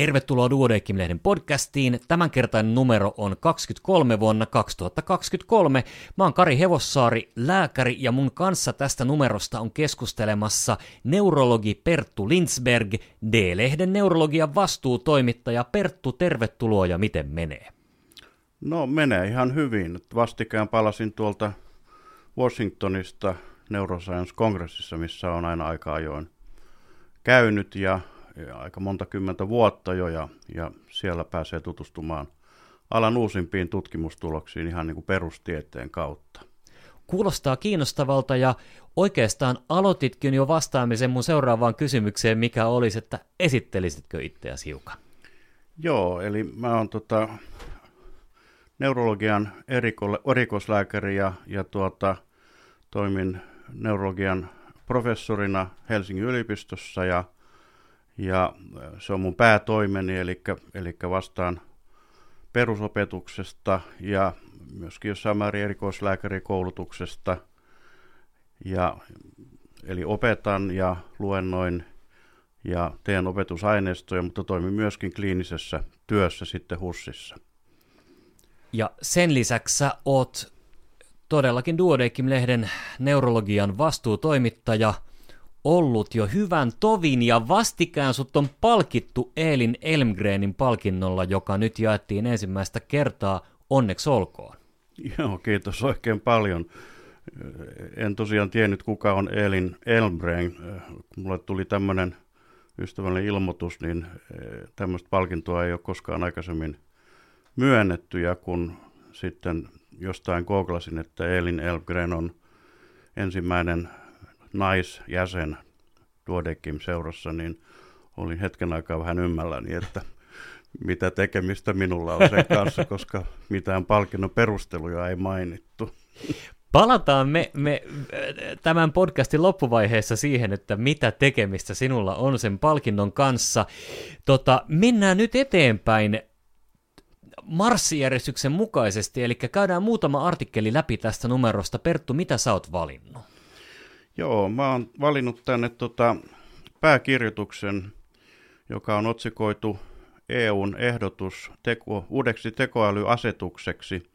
Tervetuloa Duodeckim-lehden podcastiin. Tämänkertainen numero on 23 vuonna 2023. Mä oon Kari Hevossaari, lääkäri, ja mun kanssa tästä numerosta on keskustelemassa neurologi Perttu Lindsberg, D-lehden neurologian vastuutoimittaja. Perttu, tervetuloa ja miten menee? No menee ihan hyvin. Vastikään palasin tuolta Washingtonista Neuroscience-kongressissa, missä on aina aika ajoin käynyt ja ja aika monta kymmentä vuotta jo, ja, ja siellä pääsee tutustumaan alan uusimpiin tutkimustuloksiin ihan niin kuin perustieteen kautta. Kuulostaa kiinnostavalta ja oikeastaan aloititkin jo vastaamisen mun seuraavaan kysymykseen, mikä olisi, että esittelisitkö itseäsi hiukan? Joo, eli mä oon tota, neurologian eriko- erikoislääkäri ja, ja tuota, toimin neurologian professorina Helsingin yliopistossa ja ja se on mun päätoimeni, eli, eli vastaan perusopetuksesta ja myöskin jossain määrin erikoislääkärikoulutuksesta. Ja, eli opetan ja luennoin ja teen opetusaineistoja, mutta toimin myöskin kliinisessä työssä sitten HUSissa. Ja sen lisäksi sä oot todellakin Duodeckim-lehden neurologian vastuutoimittaja – ollut jo hyvän tovin ja vastikään sut on palkittu Eelin Elmgrenin palkinnolla, joka nyt jaettiin ensimmäistä kertaa. Onneksi olkoon. Joo, kiitos oikein paljon. En tosiaan tiennyt, kuka on Eelin Elmgren. Mulle tuli tämmöinen ystävällinen ilmoitus, niin eh, tämmöistä palkintoa ei ole koskaan aikaisemmin myönnetty. Ja kun sitten jostain googlasin, että Eelin Elmgren on ensimmäinen naisjäsen Duodekim seurassa, niin olin hetken aikaa vähän ymmälläni, että mitä tekemistä minulla on sen kanssa, koska mitään palkinnon perusteluja ei mainittu. Palataan me, me tämän podcastin loppuvaiheessa siihen, että mitä tekemistä sinulla on sen palkinnon kanssa. Tota, mennään nyt eteenpäin marssijärjestyksen mukaisesti, eli käydään muutama artikkeli läpi tästä numerosta. Perttu, mitä sä oot valinnut? Joo, mä oon valinnut tänne tota pääkirjoituksen, joka on otsikoitu EUn ehdotus teko, uudeksi tekoälyasetukseksi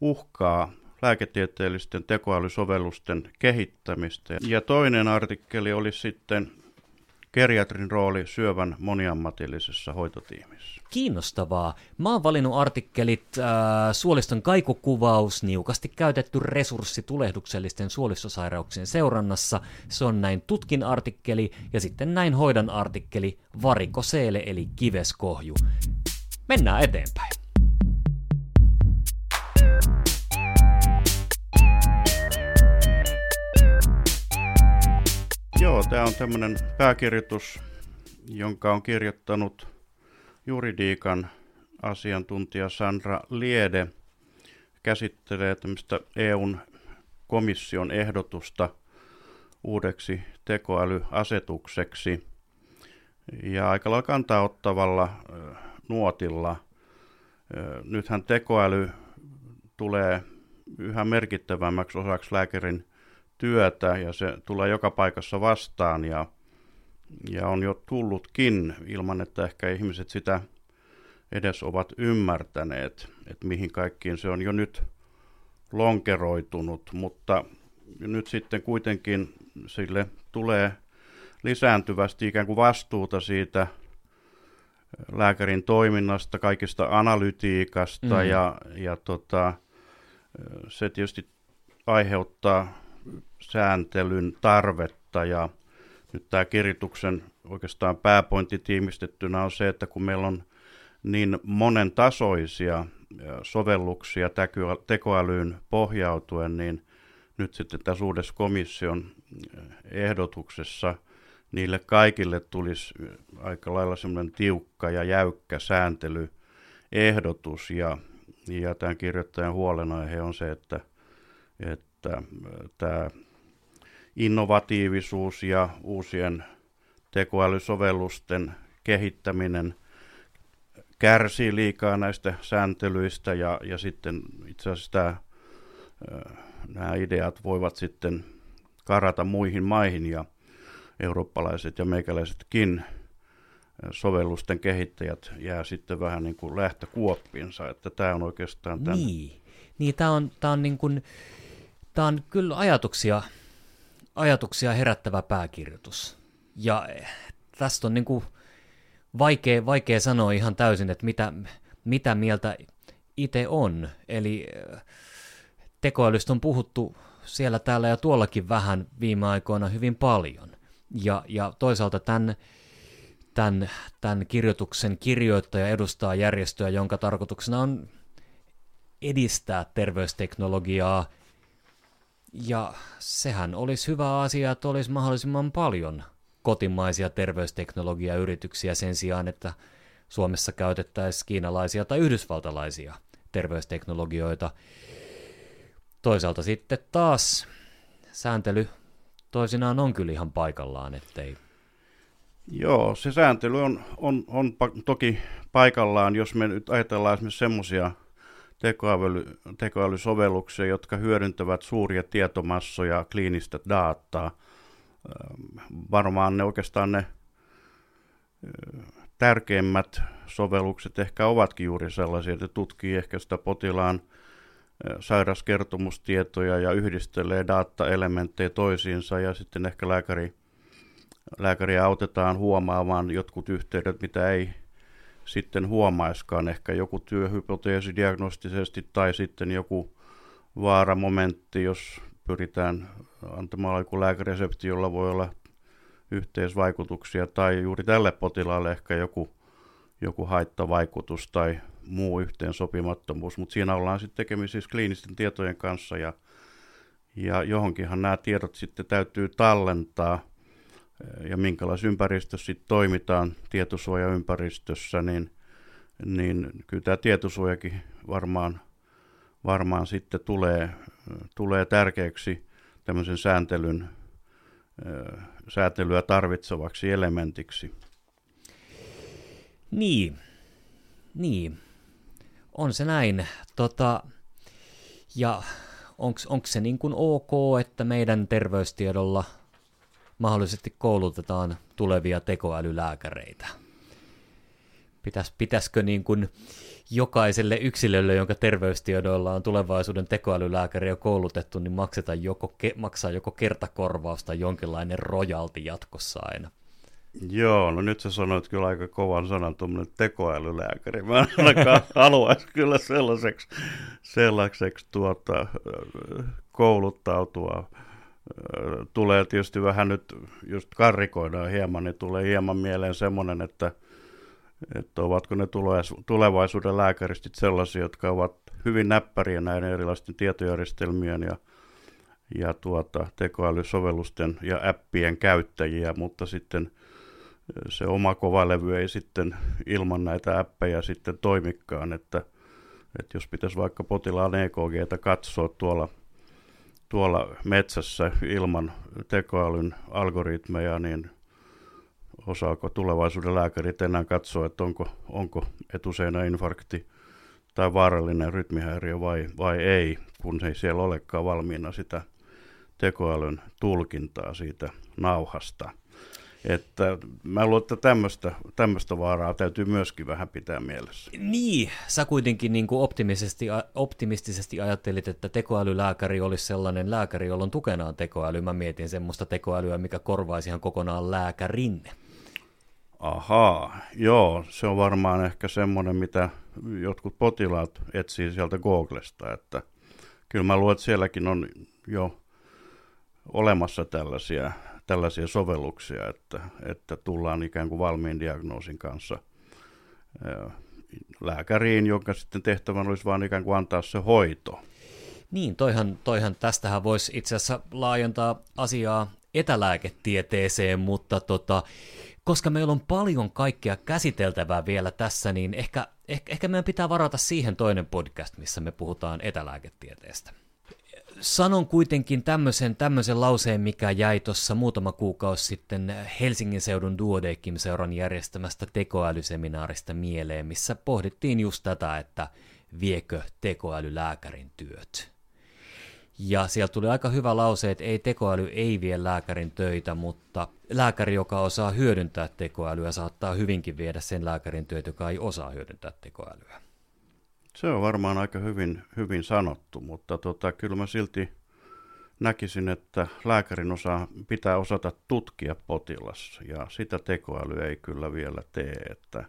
uhkaa lääketieteellisten tekoälysovellusten kehittämistä. Ja toinen artikkeli oli sitten geriatrin rooli syövän moniammatillisessa hoitotiimissä. Kiinnostavaa. Mä oon valinnut artikkelit äh, suoliston kaikukuvaus, niukasti käytetty resurssi tulehduksellisten suolistosairauksien seurannassa. Se on näin tutkin artikkeli ja sitten näin hoidan artikkeli varikoseele eli kiveskohju. Mennään eteenpäin. Joo, tämä on tämmöinen pääkirjoitus, jonka on kirjoittanut juridiikan asiantuntija Sandra Liede. Käsittelee tämmöistä EUn komission ehdotusta uudeksi tekoälyasetukseksi. Ja aika lailla kantaa ottavalla nuotilla. Nythän tekoäly tulee yhä merkittävämmäksi osaksi lääkärin työtä ja se tulee joka paikassa vastaan ja, ja on jo tullutkin ilman, että ehkä ihmiset sitä edes ovat ymmärtäneet, että mihin kaikkiin se on jo nyt lonkeroitunut, mutta nyt sitten kuitenkin sille tulee lisääntyvästi ikään kuin vastuuta siitä lääkärin toiminnasta, kaikista analytiikasta mm. ja, ja tota, se tietysti aiheuttaa sääntelyn tarvetta. Ja nyt tämä kirjoituksen oikeastaan pääpointti tiimistettynä on se, että kun meillä on niin monen tasoisia sovelluksia tekoälyyn pohjautuen, niin nyt sitten tässä uudessa komission ehdotuksessa niille kaikille tulisi aika lailla semmoinen tiukka ja jäykkä sääntelyehdotus. Ja, ja tämän kirjoittajan huolenaihe on se, että, että tämä innovatiivisuus ja uusien tekoälysovellusten kehittäminen kärsii liikaa näistä sääntelyistä ja, ja sitten itse asiassa tämä, nämä ideat voivat sitten karata muihin maihin ja eurooppalaiset ja meikäläisetkin sovellusten kehittäjät jää sitten vähän niin kuin lähtökuoppiinsa, että tämä on oikeastaan tämän... Niin, niin tämä on, tää on, niin kuin, tää on kyllä ajatuksia, ajatuksia herättävä pääkirjoitus. Ja eh, tästä on niin kuin vaikea, vaikea sanoa ihan täysin, että mitä, mitä mieltä itse on. Eli eh, tekoälystä on puhuttu siellä, täällä ja tuollakin vähän viime aikoina hyvin paljon. Ja, ja toisaalta tämän, tämän, tämän kirjoituksen kirjoittaja edustaa järjestöä, jonka tarkoituksena on edistää terveysteknologiaa. Ja sehän olisi hyvä asia, että olisi mahdollisimman paljon kotimaisia terveysteknologiayrityksiä sen sijaan, että Suomessa käytettäisiin kiinalaisia tai yhdysvaltalaisia terveysteknologioita. Toisaalta sitten taas sääntely toisinaan on kyllä ihan paikallaan, ettei... Joo, se sääntely on, on, on toki paikallaan, jos me nyt ajatellaan esimerkiksi semmoisia tekoäly, tekoälysovelluksia, jotka hyödyntävät suuria tietomassoja, kliinistä dataa. Varmaan ne oikeastaan ne tärkeimmät sovellukset ehkä ovatkin juuri sellaisia, että tutkii ehkä sitä potilaan sairaskertomustietoja ja yhdistelee dataelementtejä toisiinsa ja sitten ehkä lääkäri, lääkäriä autetaan huomaamaan jotkut yhteydet, mitä ei sitten huomaiskaan. Ehkä joku työhypoteesi diagnostisesti tai sitten joku vaaramomentti, jos pyritään antamaan joku lääkäresepti, jolla voi olla yhteisvaikutuksia tai juuri tälle potilaalle ehkä joku, joku haittavaikutus tai muu yhteensopimattomuus, mutta siinä ollaan sitten tekemisissä kliinisten tietojen kanssa ja, ja johonkinhan nämä tiedot sitten täytyy tallentaa ja minkälaisessa ympäristössä sitten toimitaan tietosuojaympäristössä, niin, niin kyllä tämä tietosuojakin varmaan, varmaan sitten tulee, tulee tärkeäksi tämmöisen sääntelyn, säätelyä tarvitsevaksi elementiksi. Niin, niin on se näin. Tota, ja onko se niin kuin ok, että meidän terveystiedolla mahdollisesti koulutetaan tulevia tekoälylääkäreitä? Pitäis, pitäisikö niin kuin jokaiselle yksilölle, jonka terveystiedoilla on tulevaisuuden tekoälylääkäri jo koulutettu, niin makseta joko, ke, maksaa joko kertakorvausta jonkinlainen rojalti jatkossa aina? Joo, no nyt sä sanoit kyllä aika kovan sanan, tuommoinen tekoälylääkäri. Mä ainakaan haluaisi kyllä sellaiseksi, sellaiseksi tuota, kouluttautua. Tulee tietysti vähän nyt, just karrikoidaan hieman, niin tulee hieman mieleen semmoinen, että, että ovatko ne tulevaisuuden lääkäristit sellaisia, jotka ovat hyvin näppäriä näiden erilaisten tietojärjestelmien ja, ja tuota, tekoälysovellusten ja appien käyttäjiä, mutta sitten – se oma kovalevy ei sitten ilman näitä appeja sitten toimikaan, että, että jos pitäisi vaikka potilaan EKGtä katsoa tuolla, tuolla metsässä ilman tekoälyn algoritmeja, niin osaako tulevaisuuden lääkärit enää katsoa, että onko, onko etuseinäinfarkti tai vaarallinen rytmihäiriö vai, vai ei, kun ei siellä olekaan valmiina sitä tekoälyn tulkintaa siitä nauhasta. Että mä luulen, että tämmöistä, tämmöistä vaaraa täytyy myöskin vähän pitää mielessä. Niin, sä kuitenkin niin kuin optimistisesti, optimistisesti ajattelit, että tekoälylääkäri olisi sellainen lääkäri, jolla on tukenaan tekoäly. Mä mietin semmoista tekoälyä, mikä korvaisi ihan kokonaan lääkärin. Ahaa, joo, se on varmaan ehkä semmoinen, mitä jotkut potilaat etsii sieltä Googlesta, että kyllä mä luulen, että sielläkin on jo olemassa tällaisia tällaisia sovelluksia, että, että tullaan ikään kuin valmiin diagnoosin kanssa lääkäriin, jonka sitten tehtävän olisi vain ikään kuin antaa se hoito. Niin, toihan, toihan tästähän voisi itse asiassa laajentaa asiaa etälääketieteeseen, mutta tota, koska meillä on paljon kaikkea käsiteltävää vielä tässä, niin ehkä, ehkä, ehkä meidän pitää varata siihen toinen podcast, missä me puhutaan etälääketieteestä sanon kuitenkin tämmöisen, tämmöisen lauseen, mikä jäi tuossa muutama kuukausi sitten Helsingin seudun Duodekim-seuran järjestämästä tekoälyseminaarista mieleen, missä pohdittiin just tätä, että viekö tekoäly lääkärin työt. Ja sieltä tuli aika hyvä lause, että ei tekoäly ei vie lääkärin töitä, mutta lääkäri, joka osaa hyödyntää tekoälyä, saattaa hyvinkin viedä sen lääkärin työt, joka ei osaa hyödyntää tekoälyä. Se on varmaan aika hyvin, hyvin sanottu, mutta tota, kyllä mä silti näkisin, että lääkärin osaa, pitää osata tutkia potilas, ja sitä tekoäly ei kyllä vielä tee. Että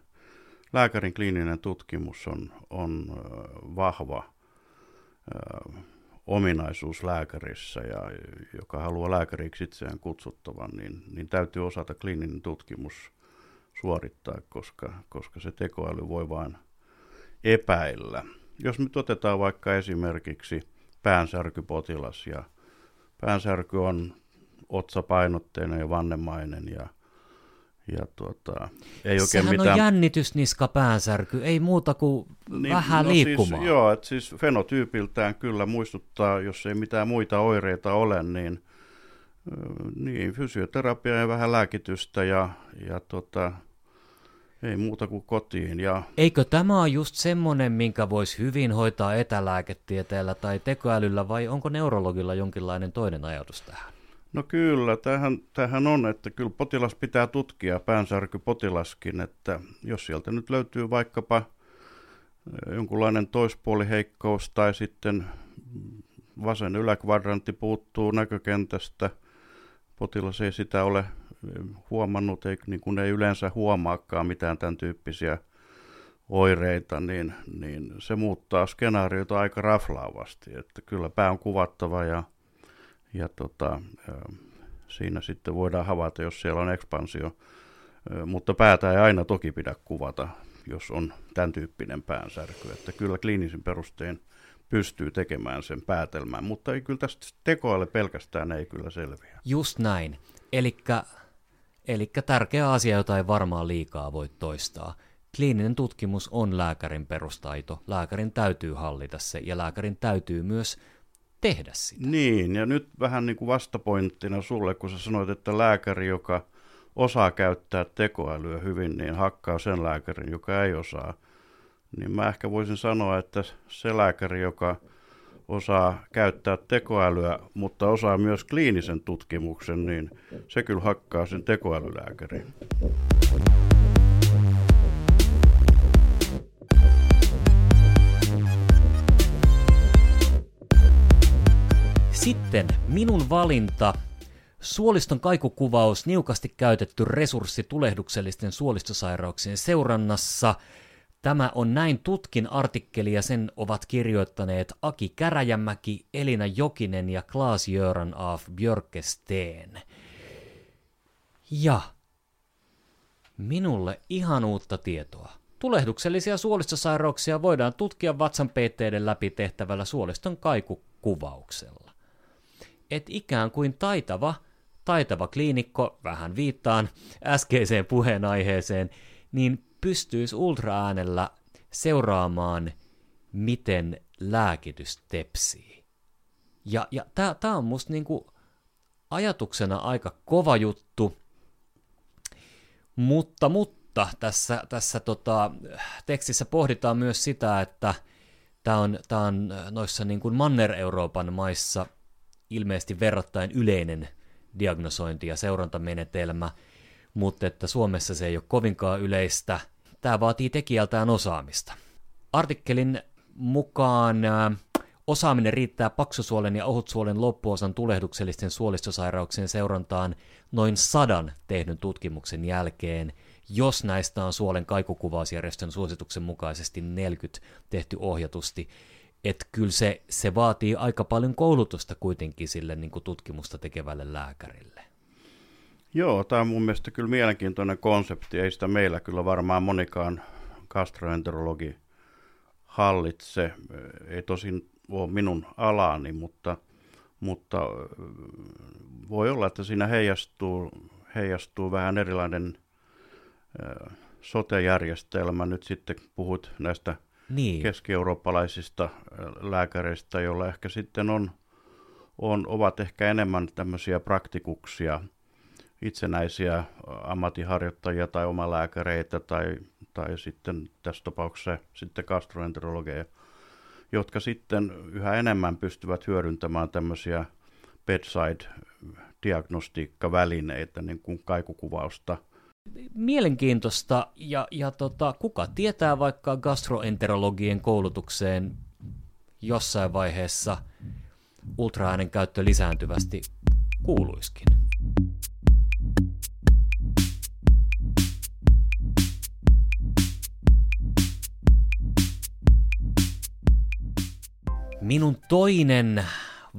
lääkärin kliininen tutkimus on, on vahva ominaisuus lääkärissä, ja joka haluaa lääkäriksi itseään kutsuttavan, niin, niin täytyy osata kliininen tutkimus suorittaa, koska, koska se tekoäly voi vain epäillä. Jos nyt otetaan vaikka esimerkiksi päänsärkypotilas ja päänsärky on otsapainotteinen ja vannemainen ja, ja tuota, ei oikein Sehän mitään... on jännitysniska päänsärky, ei muuta kuin niin, vähän no liikkumaan. Siis, joo, että siis fenotyypiltään kyllä muistuttaa, jos ei mitään muita oireita ole, niin, niin fysioterapia ja vähän lääkitystä ja, ja tota, ei muuta kuin kotiin. Ja... Eikö tämä ole just semmoinen, minkä voisi hyvin hoitaa etälääketieteellä tai tekoälyllä, vai onko neurologilla jonkinlainen toinen ajatus tähän? No kyllä, tähän, tähän on, että kyllä potilas pitää tutkia, päänsärkypotilaskin, että jos sieltä nyt löytyy vaikkapa jonkunlainen toispuoliheikkous tai sitten vasen yläkvadrantti puuttuu näkökentästä, potilas ei sitä ole huomannut, ei, niin kuin ei yleensä huomaakaan mitään tämän tyyppisiä oireita, niin, niin se muuttaa skenaariota aika raflaavasti. Että kyllä pää on kuvattava ja, ja tota, siinä sitten voidaan havaita, jos siellä on ekspansio. Mutta päätä ei aina toki pidä kuvata, jos on tämän tyyppinen päänsärky. Että kyllä kliinisin perustein pystyy tekemään sen päätelmän, mutta ei kyllä tästä tekoalle pelkästään ei kyllä selviä. Just näin. Elikkä Eli tärkeä asia, jota ei varmaan liikaa voi toistaa. Kliininen tutkimus on lääkärin perustaito. Lääkärin täytyy hallita se ja lääkärin täytyy myös tehdä sitä. Niin, ja nyt vähän niin kuin vastapointtina sulle, kun sä sanoit, että lääkäri, joka osaa käyttää tekoälyä hyvin, niin hakkaa sen lääkärin, joka ei osaa. Niin mä ehkä voisin sanoa, että se lääkäri, joka osaa käyttää tekoälyä, mutta osaa myös kliinisen tutkimuksen, niin se kyllä hakkaa sen tekoälylääkärin. Sitten minun valinta. Suoliston kaikukuvaus, niukasti käytetty resurssi tulehduksellisten suolistosairauksien seurannassa – Tämä on näin tutkin artikkeli ja sen ovat kirjoittaneet Aki Käräjämäki, Elina Jokinen ja Klaas Jöran af Björkesteen. Ja minulle ihan uutta tietoa. Tulehduksellisia suolistosairauksia voidaan tutkia vatsanpeitteiden läpi tehtävällä suoliston kaikukuvauksella. Et ikään kuin taitava, taitava kliinikko, vähän viittaan äskeiseen puheenaiheeseen, niin pystyisi ultraäänellä seuraamaan, miten lääkitys tepsii. Ja, ja tämä on musta niinku ajatuksena aika kova juttu, mutta, mutta tässä, tässä tota, tekstissä pohditaan myös sitä, että tämä on, tää on noissa niin kuin Manner-Euroopan maissa ilmeisesti verrattain yleinen diagnosointi- ja seurantamenetelmä – mutta että Suomessa se ei ole kovinkaan yleistä. Tämä vaatii tekijältään osaamista. Artikkelin mukaan osaaminen riittää paksusuolen ja ohutsuolen loppuosan tulehduksellisten suolistosairauksien seurantaan noin sadan tehdyn tutkimuksen jälkeen, jos näistä on suolen kaikukuvausjärjestön suosituksen mukaisesti 40 tehty ohjatusti. Että kyllä se, se vaatii aika paljon koulutusta kuitenkin sille niin kuin tutkimusta tekevälle lääkärille. Joo, tämä on mun mielestä kyllä mielenkiintoinen konsepti. Ei sitä meillä kyllä varmaan monikaan gastroenterologi hallitse. Ei tosin ole minun alani, mutta, mutta voi olla, että siinä heijastuu, heijastuu vähän erilainen sote-järjestelmä. Nyt sitten puhut näistä niin. keski-eurooppalaisista lääkäreistä, joilla ehkä sitten on, on, ovat ehkä enemmän tämmöisiä praktikuksia – itsenäisiä ammattiharjoittajia tai omalääkäreitä tai, tai sitten tässä tapauksessa sitten gastroenterologeja, jotka sitten yhä enemmän pystyvät hyödyntämään tämmöisiä bedside-diagnostiikkavälineitä, niin kuin kaikukuvausta. Mielenkiintoista, ja, ja tota, kuka tietää vaikka gastroenterologien koulutukseen jossain vaiheessa ultraäänen käyttö lisääntyvästi kuuluiskin. Minun toinen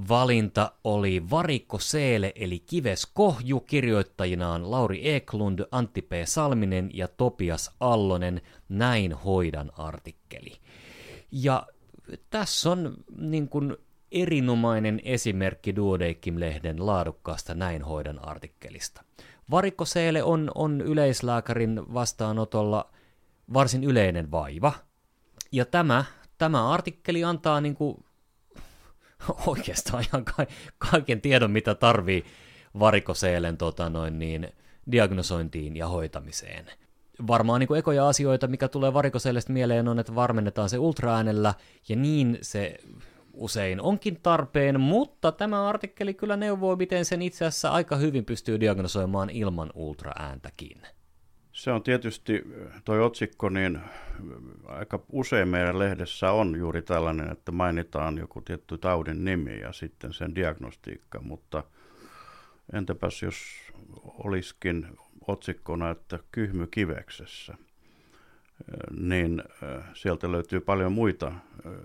valinta oli Varikko Seele eli Kives Kohju, kirjoittajinaan Lauri Eklund, Antti P. Salminen ja Topias Allonen, Näin hoidan artikkeli. Ja tässä on niin kuin erinomainen esimerkki Duodeckim-lehden laadukkaasta Näin hoidan artikkelista. Varikko Seele on, on yleislääkärin vastaanotolla varsin yleinen vaiva, ja tämä, tämä artikkeli antaa niin kuin oikeastaan ihan ka- kaiken tiedon, mitä tarvii varikoseelen tota noin, niin, diagnosointiin ja hoitamiseen. Varmaan niin ekoja asioita, mikä tulee varikoseelestä mieleen, on, että varmennetaan se ultraäänellä, ja niin se usein onkin tarpeen, mutta tämä artikkeli kyllä neuvoo, miten sen itse asiassa aika hyvin pystyy diagnosoimaan ilman ultraääntäkin. Se on tietysti, toi otsikko, niin aika usein meidän lehdessä on juuri tällainen, että mainitaan joku tietty taudin nimi ja sitten sen diagnostiikka, mutta entäpäs jos olisikin otsikkona, että kyhmy kiveksessä, niin sieltä löytyy paljon muita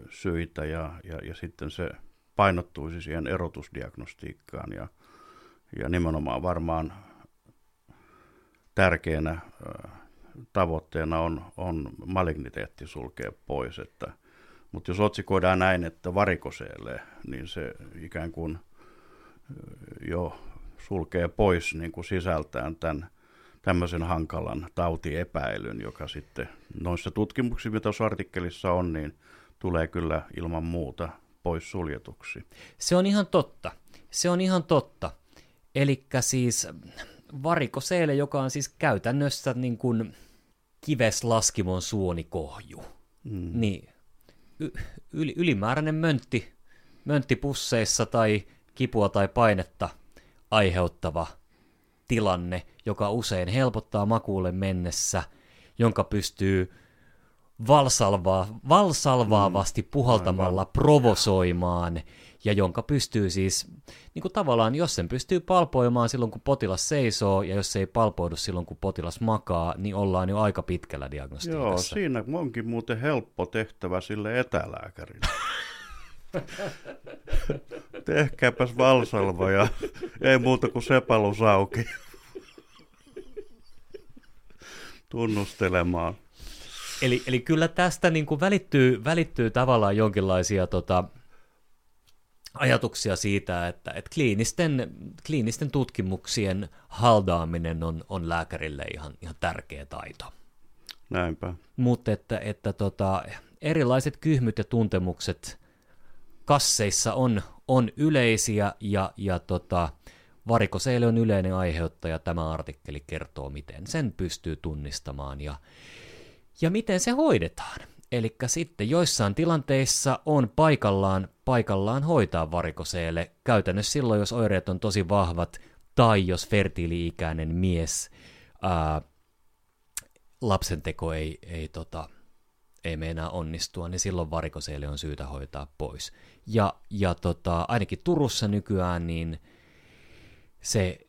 syitä ja, ja, ja sitten se painottuisi siihen erotusdiagnostiikkaan ja, ja nimenomaan varmaan tärkeänä tavoitteena on, on maligniteetti sulkea pois. Että, mutta jos otsikoidaan näin, että varikoseelle, niin se ikään kuin jo sulkee pois niin kuin sisältään tämän tämmöisen hankalan tautiepäilyn, joka sitten noissa tutkimuksissa, mitä tuossa artikkelissa on, niin tulee kyllä ilman muuta pois suljetuksi. Se on ihan totta. Se on ihan totta. Eli siis varikoseele, joka on siis käytännössä niin kuin kiveslaskimon suonikohju. Mm. Niin, y- yl- ylimääräinen möntti, mönttipusseissa tai kipua tai painetta aiheuttava tilanne, joka usein helpottaa makuulle mennessä, jonka pystyy valsalvaa, valsalvaavasti mm. puhaltamalla provosoimaan ja jonka pystyy siis, niin kuin tavallaan, jos sen pystyy palpoimaan silloin, kun potilas seisoo, ja jos se ei palpoidu silloin, kun potilas makaa, niin ollaan jo aika pitkällä diagnostiikassa. Joo, siinä onkin muuten helppo tehtävä sille etälääkärille. Tehkääpäs valsalva ja ei muuta kuin sepalus auki. Tunnustelemaan. Eli, eli kyllä tästä niin kuin välittyy, välittyy tavallaan jonkinlaisia tota, ajatuksia siitä, että, että kliinisten, kliinisten tutkimuksien haldaaminen on, on lääkärille ihan, ihan tärkeä taito. Näinpä. Mutta että, että tota, erilaiset kyhmyt ja tuntemukset kasseissa on, on yleisiä ja, ja tota, varikoseille on yleinen aiheuttaja. Tämä artikkeli kertoo, miten sen pystyy tunnistamaan ja, ja miten se hoidetaan. Eli sitten joissain tilanteissa on paikallaan, paikallaan hoitaa varikoseelle, käytännössä silloin, jos oireet on tosi vahvat, tai jos fertiili-ikäinen mies, ää, lapsenteko ei, ei, tota, ei meinaa onnistua, niin silloin varikoseelle on syytä hoitaa pois. Ja, ja tota, ainakin Turussa nykyään, niin se,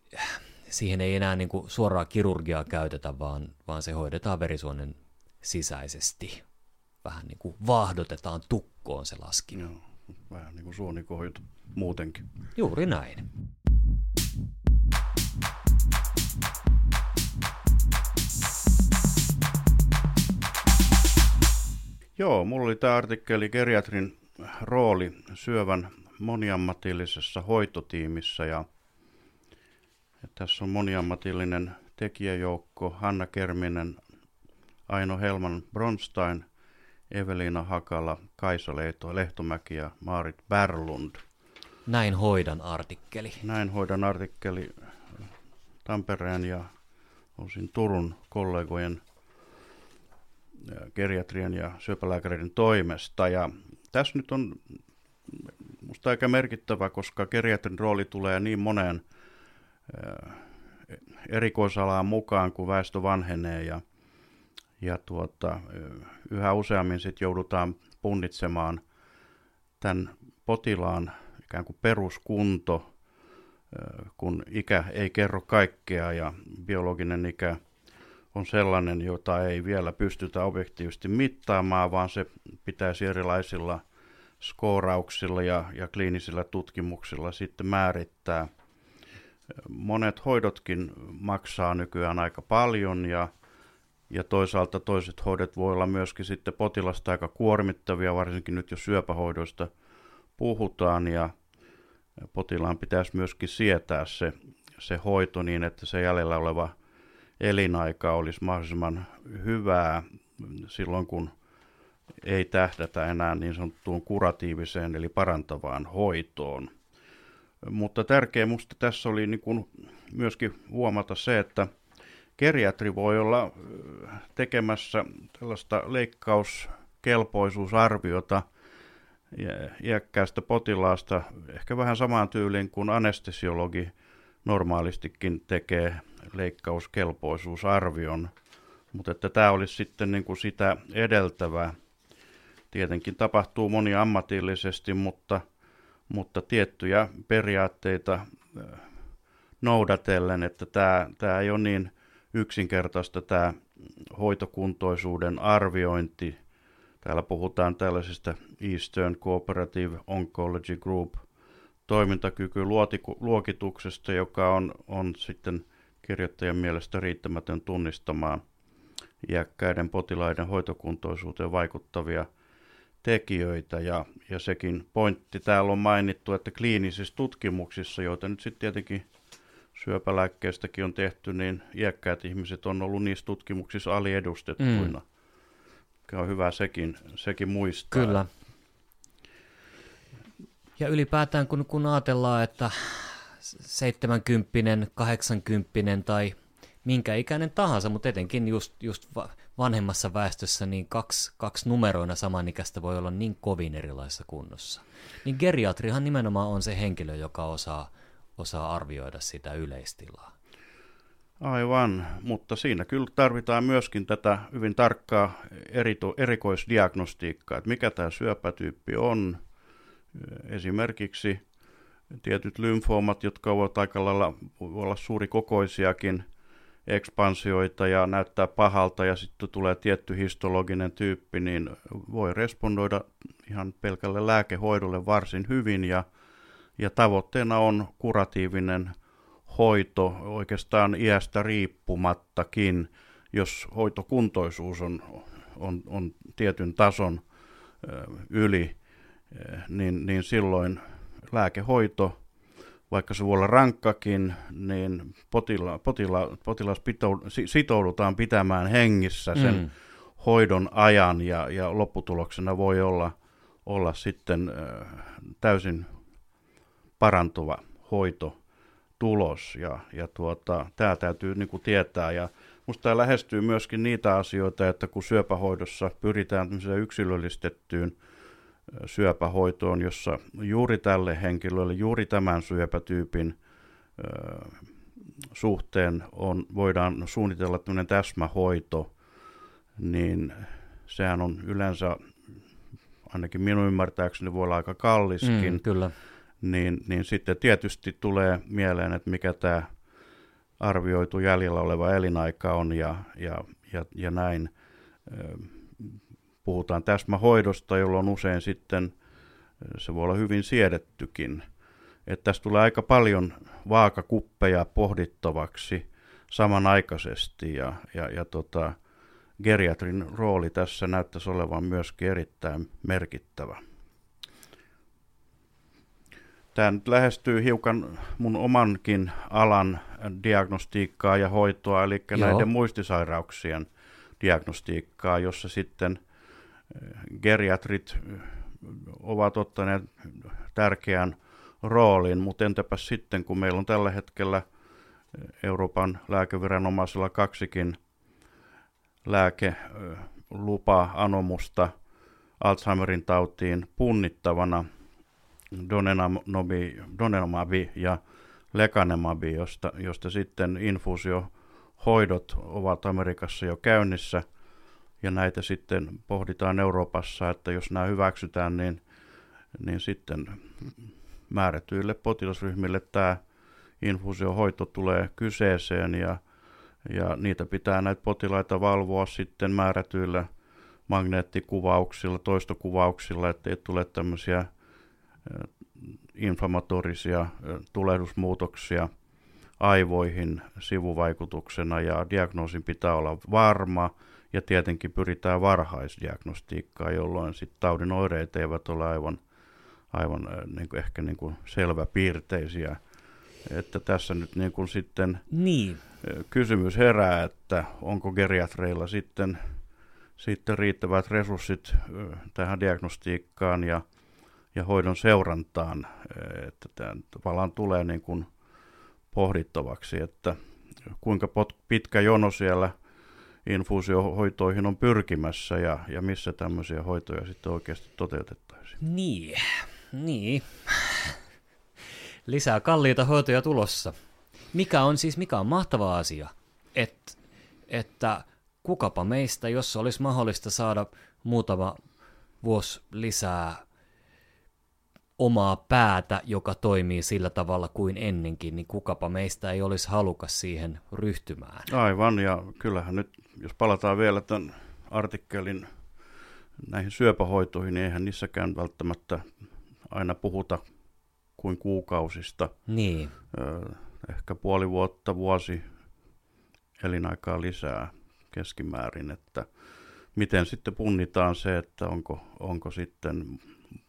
siihen ei enää niin kuin suoraa kirurgiaa käytetä, vaan, vaan se hoidetaan verisuonen sisäisesti vähän niin kuin vaahdotetaan tukkoon se laski. Joo, vähän niin kuin suonikohjut muutenkin. Juuri näin. Joo, mulla oli tämä artikkeli geriatrin rooli syövän moniammatillisessa hoitotiimissä ja, ja tässä on moniammatillinen tekijäjoukko Hanna Kerminen, Aino Helman Bronstein, Evelina Hakala, Kaisa Leito, Lehtomäki ja Maarit Berlund. Näin hoidan artikkeli. Näin hoidan artikkeli Tampereen ja osin Turun kollegojen geriatrian ja syöpälääkäreiden toimesta. Ja tässä nyt on musta aika merkittävä, koska geriatrin rooli tulee niin moneen erikoisalaan mukaan, kun väestö vanhenee ja, ja tuota, yhä useammin sit joudutaan punnitsemaan tämän potilaan ikään kuin peruskunto, kun ikä ei kerro kaikkea ja biologinen ikä on sellainen, jota ei vielä pystytä objektiivisesti mittaamaan, vaan se pitäisi erilaisilla skoorauksilla ja, ja kliinisillä tutkimuksilla sitten määrittää. Monet hoidotkin maksaa nykyään aika paljon ja, ja toisaalta toiset hoidot voi olla myöskin sitten potilasta aika kuormittavia, varsinkin nyt jos syöpähoidoista puhutaan ja potilaan pitäisi myöskin sietää se, se hoito niin, että se jäljellä oleva elinaika olisi mahdollisimman hyvää silloin, kun ei tähdätä enää niin sanottuun kuratiiviseen eli parantavaan hoitoon. Mutta tärkeä minusta tässä oli niin kuin myöskin huomata se, että geriatri voi olla tekemässä tällaista leikkauskelpoisuusarviota iäkkäästä potilaasta, ehkä vähän samaan tyyliin kuin anestesiologi normaalistikin tekee leikkauskelpoisuusarvion, mutta että tämä olisi sitten niin kuin sitä edeltävää. Tietenkin tapahtuu moni ammatillisesti, mutta, mutta tiettyjä periaatteita noudatellen, että tämä, tämä ei ole niin yksinkertaista tämä hoitokuntoisuuden arviointi. Täällä puhutaan tällaisesta Eastern Cooperative Oncology Group toimintakykyluokituksesta, joka on, on sitten kirjoittajan mielestä riittämätön tunnistamaan iäkkäiden potilaiden hoitokuntoisuuteen vaikuttavia tekijöitä. Ja, ja sekin pointti täällä on mainittu, että kliinisissä tutkimuksissa, joita nyt sitten tietenkin syöpälääkkeestäkin on tehty, niin iäkkäät ihmiset on ollut niissä tutkimuksissa aliedustettuina. Mm. On hyvä sekin, sekin muistaa. Kyllä. Ja ylipäätään kun, kun ajatellaan, että 70, 80 tai minkä ikäinen tahansa, mutta etenkin just, just vanhemmassa väestössä niin kaksi, kaksi numeroina samanikäistä voi olla niin kovin erilaisessa kunnossa. Niin geriatrihan nimenomaan on se henkilö, joka osaa, osaa arvioida sitä yleistilaa. Aivan, mutta siinä kyllä tarvitaan myöskin tätä hyvin tarkkaa erito, erikoisdiagnostiikkaa, että mikä tämä syöpätyyppi on. Esimerkiksi tietyt lymfoomat, jotka ovat aika lailla, olla suurikokoisiakin ekspansioita ja näyttää pahalta ja sitten tulee tietty histologinen tyyppi, niin voi respondoida ihan pelkälle lääkehoidolle varsin hyvin ja, ja tavoitteena on kuratiivinen hoito oikeastaan iästä riippumattakin, jos hoitokuntoisuus on, on, on tietyn tason yli, niin, niin silloin lääkehoito, vaikka se voi olla rankkakin, niin potila, potila, potilas pitou, sitoudutaan pitämään hengissä sen mm. hoidon ajan ja, ja lopputuloksena voi olla, olla sitten täysin parantuva hoito tulos ja, ja tuota, tämä täytyy niin kuin tietää ja Minusta tämä lähestyy myöskin niitä asioita, että kun syöpähoidossa pyritään yksilöllistettyyn syöpähoitoon, jossa juuri tälle henkilölle, juuri tämän syöpätyypin suhteen on, voidaan suunnitella tämmöinen täsmähoito, niin sehän on yleensä, ainakin minun ymmärtääkseni voi olla aika kalliskin. Mm, kyllä. Niin, niin sitten tietysti tulee mieleen, että mikä tämä arvioitu jäljellä oleva elinaika on ja, ja, ja, ja näin puhutaan täsmähoidosta, jolloin usein sitten se voi olla hyvin siedettykin. Että tässä tulee aika paljon vaakakuppeja pohdittavaksi samanaikaisesti ja, ja, ja tota, geriatrin rooli tässä näyttäisi olevan myöskin erittäin merkittävä. Tämä nyt lähestyy hiukan mun omankin alan diagnostiikkaa ja hoitoa, eli Joo. näiden muistisairauksien diagnostiikkaa, jossa sitten – geriatrit ovat ottaneet tärkeän roolin, mutta entäpä sitten, kun meillä on tällä hetkellä Euroopan lääkeviranomaisilla kaksikin lääkelupa-anomusta Alzheimerin tautiin punnittavana Donenamabi ja Lekanemabi, josta, josta sitten infuusiohoidot ovat Amerikassa jo käynnissä. Ja näitä sitten pohditaan Euroopassa, että jos nämä hyväksytään, niin, niin sitten määrätyille potilasryhmille tämä infuusiohoito tulee kyseeseen ja, ja niitä pitää näitä potilaita valvoa sitten määrätyillä magneettikuvauksilla, toistokuvauksilla, ettei tule tämmöisiä inflammatorisia tulehdusmuutoksia aivoihin sivuvaikutuksena ja diagnoosin pitää olla varma ja tietenkin pyritään varhaisdiagnostiikkaan, jolloin sitten taudin oireet eivät ole aivan, aivan niin kuin ehkä niin kuin selväpiirteisiä. Että tässä nyt niin kuin sitten niin. kysymys herää, että onko geriatreilla sitten, sitten riittävät resurssit tähän diagnostiikkaan ja ja hoidon seurantaan, että tämä tavallaan tulee niin kuin pohdittavaksi, että kuinka pitkä jono siellä infuusiohoitoihin on pyrkimässä ja, ja missä tämmöisiä hoitoja sitten oikeasti toteutettaisiin. Niin, niin. Lisää kalliita hoitoja tulossa. Mikä on siis, mikä on mahtava asia, että, että kukapa meistä, jos olisi mahdollista saada muutama vuosi lisää omaa päätä, joka toimii sillä tavalla kuin ennenkin, niin kukapa meistä ei olisi halukas siihen ryhtymään. Aivan, ja kyllähän nyt, jos palataan vielä tämän artikkelin näihin syöpähoitoihin, niin eihän niissäkään välttämättä aina puhuta kuin kuukausista. Niin. Ehkä puoli vuotta, vuosi elinaikaa lisää keskimäärin, että miten sitten punnitaan se, että onko, onko sitten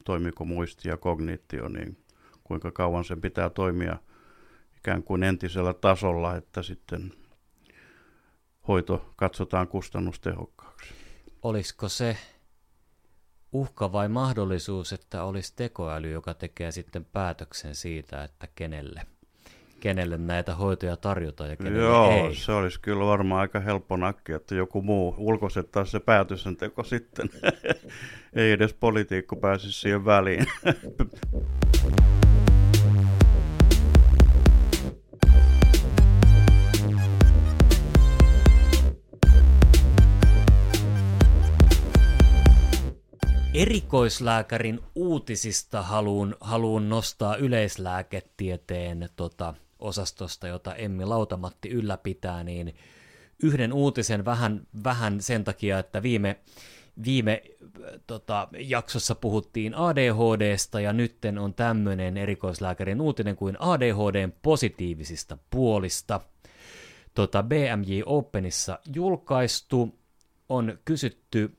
toimiko muisti ja kognitio, niin kuinka kauan sen pitää toimia ikään kuin entisellä tasolla, että sitten hoito katsotaan kustannustehokkaaksi. Olisiko se uhka vai mahdollisuus, että olisi tekoäly, joka tekee sitten päätöksen siitä, että kenelle, kenelle näitä hoitoja tarjotaan ja kenelle Joo, ei? se olisi kyllä varmaan aika helppo nakki, että joku muu ulkoisettaa se päätöksenteko sitten. ei edes politiikko pääsisi siihen väliin. erikoislääkärin uutisista haluan, haluan nostaa yleislääketieteen tota, osastosta, jota Emmi Lautamatti ylläpitää, niin yhden uutisen vähän, vähän sen takia, että viime, viime tota, jaksossa puhuttiin ADHDsta ja nytten on tämmöinen erikoislääkärin uutinen kuin ADHDn positiivisista puolista. Tota, BMJ Openissa julkaistu on kysytty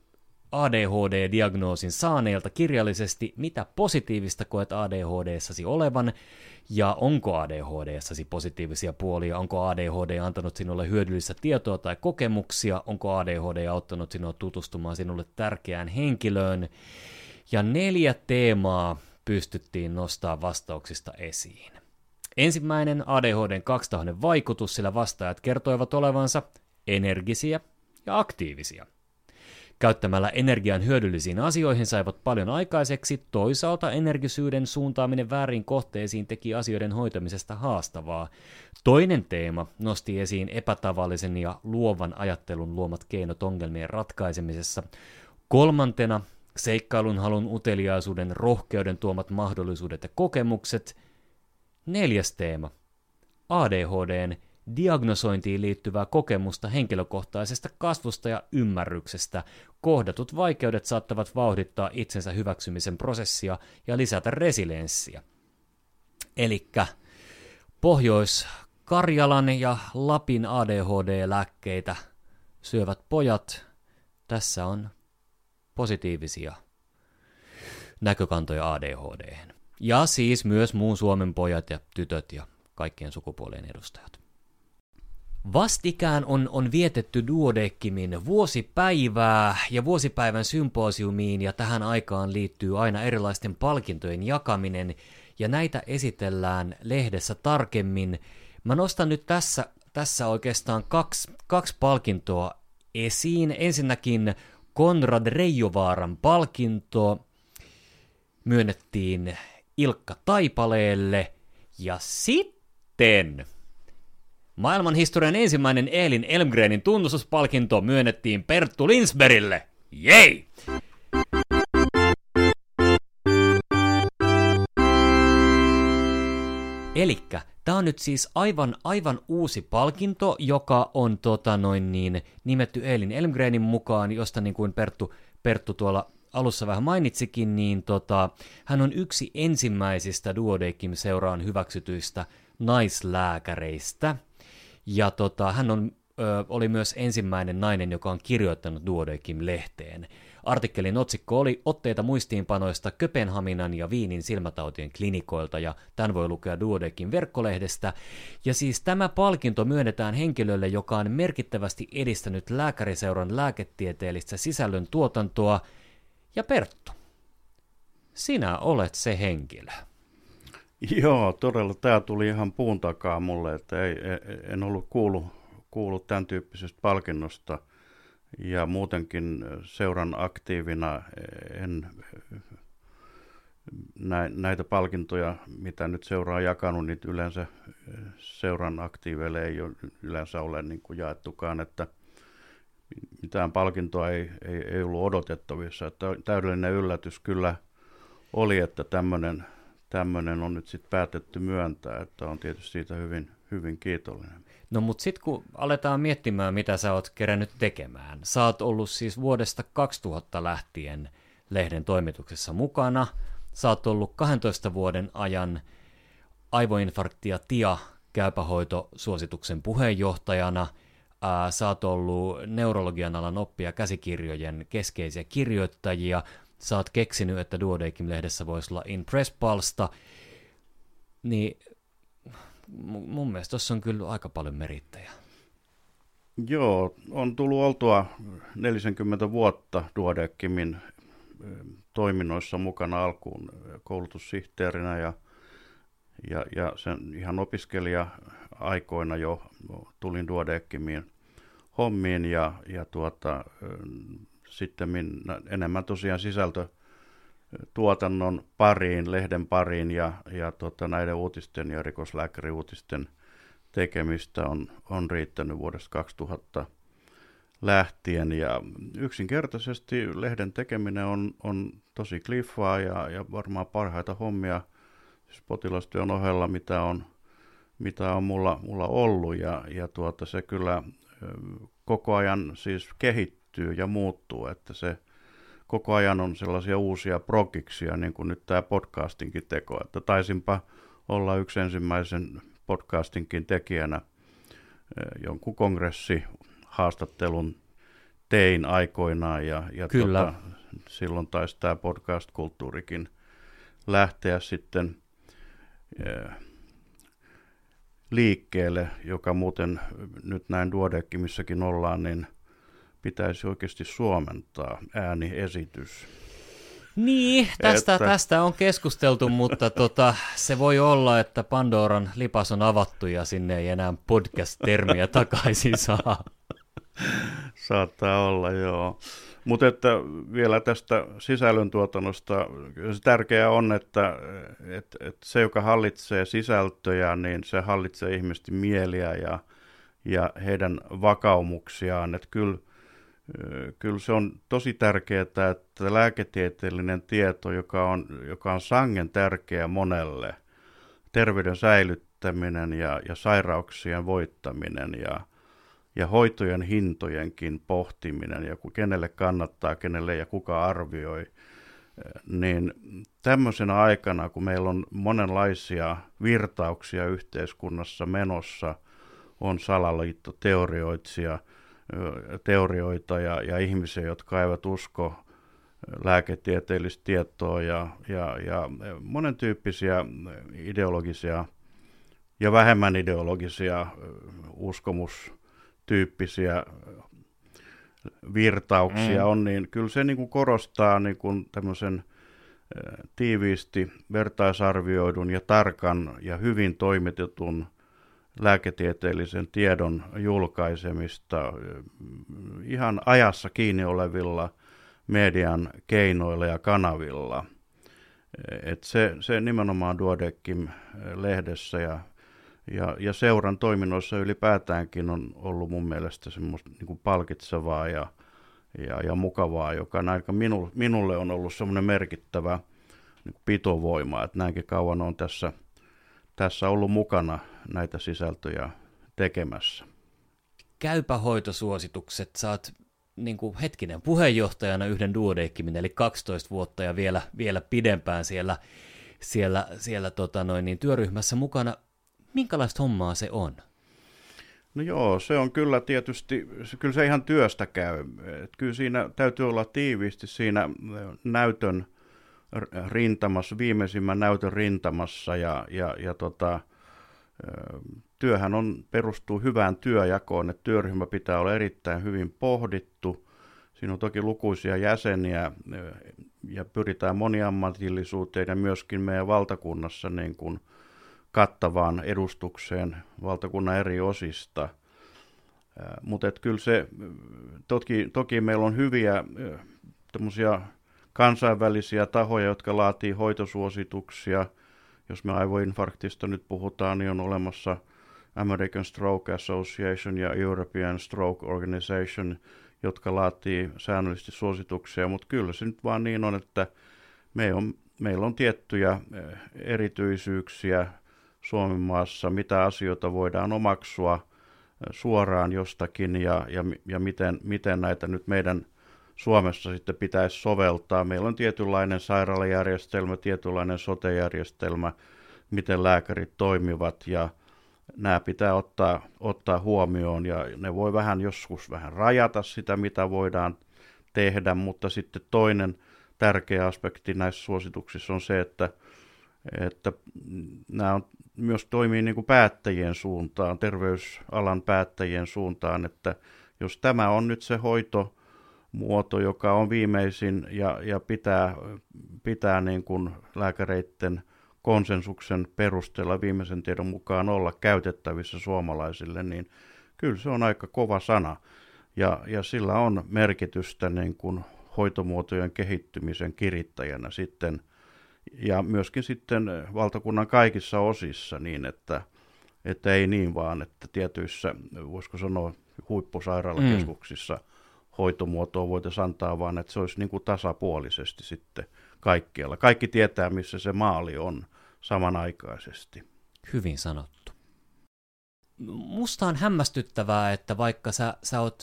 ADHD-diagnoosin saaneelta kirjallisesti, mitä positiivista koet ADHD-säsi olevan, ja onko ADHD-säsi positiivisia puolia, onko ADHD antanut sinulle hyödyllistä tietoa tai kokemuksia, onko ADHD auttanut sinua tutustumaan sinulle tärkeään henkilöön, ja neljä teemaa pystyttiin nostaa vastauksista esiin. Ensimmäinen ADHDn kaksitahoinen vaikutus, sillä vastaajat kertoivat olevansa energisiä ja aktiivisia – Käyttämällä energian hyödyllisiin asioihin saivat paljon aikaiseksi, toisaalta energisyyden suuntaaminen väärin kohteisiin teki asioiden hoitamisesta haastavaa. Toinen teema nosti esiin epätavallisen ja luovan ajattelun luomat keinot ongelmien ratkaisemisessa. Kolmantena seikkailun halun uteliaisuuden rohkeuden tuomat mahdollisuudet ja kokemukset. Neljäs teema ADHDn diagnosointiin liittyvää kokemusta henkilökohtaisesta kasvusta ja ymmärryksestä. Kohdatut vaikeudet saattavat vauhdittaa itsensä hyväksymisen prosessia ja lisätä resilienssiä. Eli Pohjois-Karjalan ja Lapin ADHD-lääkkeitä syövät pojat. Tässä on positiivisia näkökantoja ADHD. Ja siis myös muun Suomen pojat ja tytöt ja kaikkien sukupuolien edustajat. Vastikään on, on vietetty Duodeckimin vuosipäivää ja vuosipäivän symposiumiin ja tähän aikaan liittyy aina erilaisten palkintojen jakaminen ja näitä esitellään lehdessä tarkemmin. Mä nostan nyt tässä, tässä oikeastaan kaksi, kaksi palkintoa esiin. Ensinnäkin Konrad Reijovaaran palkinto myönnettiin Ilkka Taipaleelle ja sitten maailman historian ensimmäinen Elin Elmgrenin tunnustuspalkinto myönnettiin Perttu Linsbergille. Jei! Elikkä tämä on nyt siis aivan, aivan uusi palkinto, joka on tota noin niin, nimetty Elin Elmgrenin mukaan, josta niin kuin Perttu, Perttu tuolla alussa vähän mainitsikin, niin tota, hän on yksi ensimmäisistä Duodeckim-seuraan hyväksytyistä naislääkäreistä. Ja tota, hän on, ö, oli myös ensimmäinen nainen, joka on kirjoittanut Duodeckim-lehteen. Artikkelin otsikko oli otteita muistiinpanoista Köpenhaminan ja Viinin silmätautien klinikoilta, ja tämän voi lukea Duodekin verkkolehdestä. Ja siis tämä palkinto myönnetään henkilölle, joka on merkittävästi edistänyt lääkäriseuran lääketieteellistä sisällön tuotantoa, ja Perttu, sinä olet se henkilö. Joo, todella. Tämä tuli ihan puun takaa mulle, että ei, en ollut kuullut, kuullut tämän tyyppisestä palkinnosta – ja muutenkin seuran aktiivina en näitä palkintoja, mitä nyt seuraa jakanut, niin yleensä seuran aktiiveille ei ole, yleensä ole niin kuin jaettukaan, että mitään palkintoa ei, ei, ei ollut odotettavissa. Että täydellinen yllätys kyllä oli, että tämmöinen, tämmöinen on nyt sitten päätetty myöntää, että on tietysti siitä hyvin, hyvin kiitollinen. No mutta sitten kun aletaan miettimään, mitä sä oot kerännyt tekemään. Sä oot ollut siis vuodesta 2000 lähtien lehden toimituksessa mukana. Sä oot ollut 12 vuoden ajan aivoinfarkti ja TIA käypähoitosuosituksen puheenjohtajana. Sä oot ollut neurologian alan oppia käsikirjojen keskeisiä kirjoittajia. Sä oot keksinyt, että Duodeckim-lehdessä voisi olla In Press Palsta. Niin mun mielestä tuossa on kyllä aika paljon merittäjä. Joo, on tullut oltua 40 vuotta Duodeckimin toiminnoissa mukana alkuun koulutussihteerinä ja, ja, ja sen ihan opiskelija-aikoina jo tulin Duodeckimiin hommiin ja, ja tuota, sitten enemmän tosiaan sisältö tuotannon pariin, lehden pariin ja, ja tota, näiden uutisten ja rikoslääkäriuutisten tekemistä on, on riittänyt vuodesta 2000 lähtien. Ja yksinkertaisesti lehden tekeminen on, on tosi kliffaa ja, ja varmaan parhaita hommia siis potilastyön ohella, mitä on, mitä on mulla, mulla ollut. Ja, ja tuota, se kyllä koko ajan siis kehittyy ja muuttuu, että se koko ajan on sellaisia uusia progiksia, niin kuin nyt tämä podcastinkin teko, että taisinpa olla yksi ensimmäisen podcastinkin tekijänä eh, jonkun kongressi haastattelun tein aikoinaan ja, ja Kyllä. Tota, silloin taisi tämä podcast-kulttuurikin lähteä sitten eh, liikkeelle, joka muuten nyt näin Duodeckimissakin ollaan, niin pitäisi oikeasti suomentaa ääniesitys. Niin, tästä, että... tästä on keskusteltu, mutta tota, se voi olla, että Pandoran lipas on avattu ja sinne ei enää podcast-termiä takaisin saa. Saattaa olla, joo. Mutta että vielä tästä sisällöntuotannosta, se tärkeää on, että, että, että se, joka hallitsee sisältöjä, niin se hallitsee ihmisten mieliä ja, ja heidän vakaumuksiaan. Että kyllä kyllä se on tosi tärkeää, että lääketieteellinen tieto, joka on, joka on sangen tärkeä monelle, terveyden säilyttäminen ja, ja sairauksien voittaminen ja, ja hoitojen hintojenkin pohtiminen ja kenelle kannattaa, kenelle ja kuka arvioi, niin tämmöisenä aikana, kun meillä on monenlaisia virtauksia yhteiskunnassa menossa, on salaliittoteorioitsija – teorioita ja, ja ihmisiä, jotka eivät usko lääketieteellistä tietoa ja, ja, ja monen tyyppisiä ideologisia ja vähemmän ideologisia uskomustyyppisiä virtauksia mm. on, niin kyllä se niin kuin korostaa niin kuin tämmöisen tiiviisti vertaisarvioidun ja tarkan ja hyvin toimitetun lääketieteellisen tiedon julkaisemista ihan ajassa kiinni olevilla median keinoilla ja kanavilla. Et se, se nimenomaan Duodekim lehdessä ja, ja, ja seuran toiminnoissa ylipäätäänkin on ollut mun mielestä semmoista niin palkitsevaa ja, ja, ja mukavaa, joka aika minu, minulle on ollut semmoinen merkittävä niin pitovoima, että näinkin kauan on tässä, tässä ollut mukana näitä sisältöjä tekemässä. Käypä hoitosuositukset. Saat niin kuin hetkinen puheenjohtajana yhden duodeckimin, eli 12 vuotta ja vielä, vielä pidempään siellä, siellä, siellä tota noin, niin työryhmässä mukana. Minkälaista hommaa se on? No joo, se on kyllä tietysti, kyllä se ihan työstä käy. Et kyllä siinä täytyy olla tiiviisti siinä näytön rintamassa, viimeisimmän näytön rintamassa ja, ja, ja tota, työhän on, perustuu hyvään työjakoon, että työryhmä pitää olla erittäin hyvin pohdittu. Siinä on toki lukuisia jäseniä ja pyritään moniammatillisuuteen ja myöskin meidän valtakunnassa niin kuin kattavaan edustukseen valtakunnan eri osista. Mutta kyllä se, toki, toki meillä on hyviä kansainvälisiä tahoja, jotka laatii hoitosuosituksia. Jos me aivoinfarktista nyt puhutaan, niin on olemassa – American Stroke Association ja European Stroke Organization, jotka laatii säännöllisesti suosituksia, mutta kyllä se nyt vaan niin on, että me on, meillä on tiettyjä eh, erityisyyksiä Suomen maassa, mitä asioita voidaan omaksua eh, suoraan jostakin ja, ja, ja miten, miten näitä nyt meidän Suomessa sitten pitäisi soveltaa. Meillä on tietynlainen sairaalajärjestelmä, tietynlainen sotejärjestelmä, miten lääkärit toimivat ja nämä pitää ottaa, ottaa huomioon ja ne voi vähän joskus vähän rajata sitä, mitä voidaan tehdä, mutta sitten toinen tärkeä aspekti näissä suosituksissa on se, että, että nämä on, myös toimii niin kuin päättäjien suuntaan, terveysalan päättäjien suuntaan, että jos tämä on nyt se hoitomuoto, joka on viimeisin ja, ja pitää, pitää niin kuin lääkäreiden – konsensuksen perusteella viimeisen tiedon mukaan olla käytettävissä suomalaisille, niin kyllä se on aika kova sana. Ja, ja sillä on merkitystä niin kuin hoitomuotojen kehittymisen kirittäjänä sitten, ja myöskin sitten valtakunnan kaikissa osissa niin, että, että ei niin vaan, että tietyissä, voisiko sanoa, huippusairaalakeskuksissa mm. Hoitomuotoa voitaisiin antaa, vaan että se olisi niin kuin tasapuolisesti sitten kaikkialla. Kaikki tietää, missä se maali on samanaikaisesti. Hyvin sanottu. Musta on hämmästyttävää, että vaikka sä, sä oot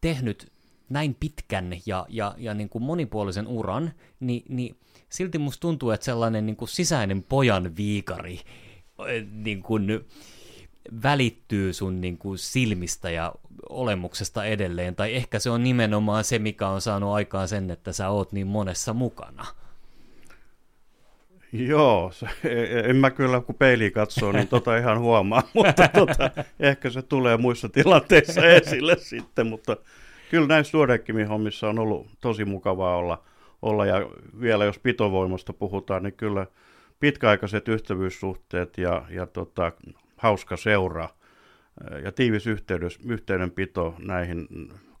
tehnyt näin pitkän ja, ja, ja niin kuin monipuolisen uran, niin, niin silti musta tuntuu, että sellainen niin kuin sisäinen pojan viikari niin kuin välittyy sun niin kuin silmistä ja olemuksesta edelleen, tai ehkä se on nimenomaan se, mikä on saanut aikaan sen, että sä oot niin monessa mukana. Joo, se, en mä kyllä kun peiliin katsoo, niin tota ihan huomaa, mutta tota, ehkä se tulee muissa tilanteissa esille sitten, mutta kyllä näissä Duodeckimin hommissa on ollut tosi mukavaa olla, olla ja vielä jos pitovoimasta puhutaan, niin kyllä pitkäaikaiset ystävyyssuhteet ja, ja tota, hauska seura ja tiivis yhteydys, yhteydenpito näihin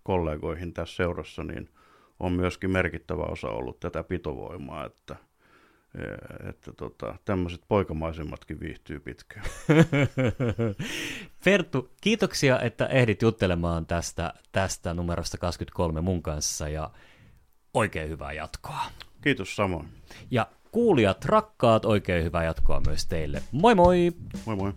kollegoihin tässä seurassa, niin on myöskin merkittävä osa ollut tätä pitovoimaa, että – että tota, tämmöiset poikamaisemmatkin viihtyy pitkään. Fertu, kiitoksia, että ehdit juttelemaan tästä, tästä numerosta 23 mun kanssa ja oikein hyvää jatkoa. Kiitos samoin. Ja kuulijat, rakkaat, oikein hyvää jatkoa myös teille. Moi moi! Moi moi!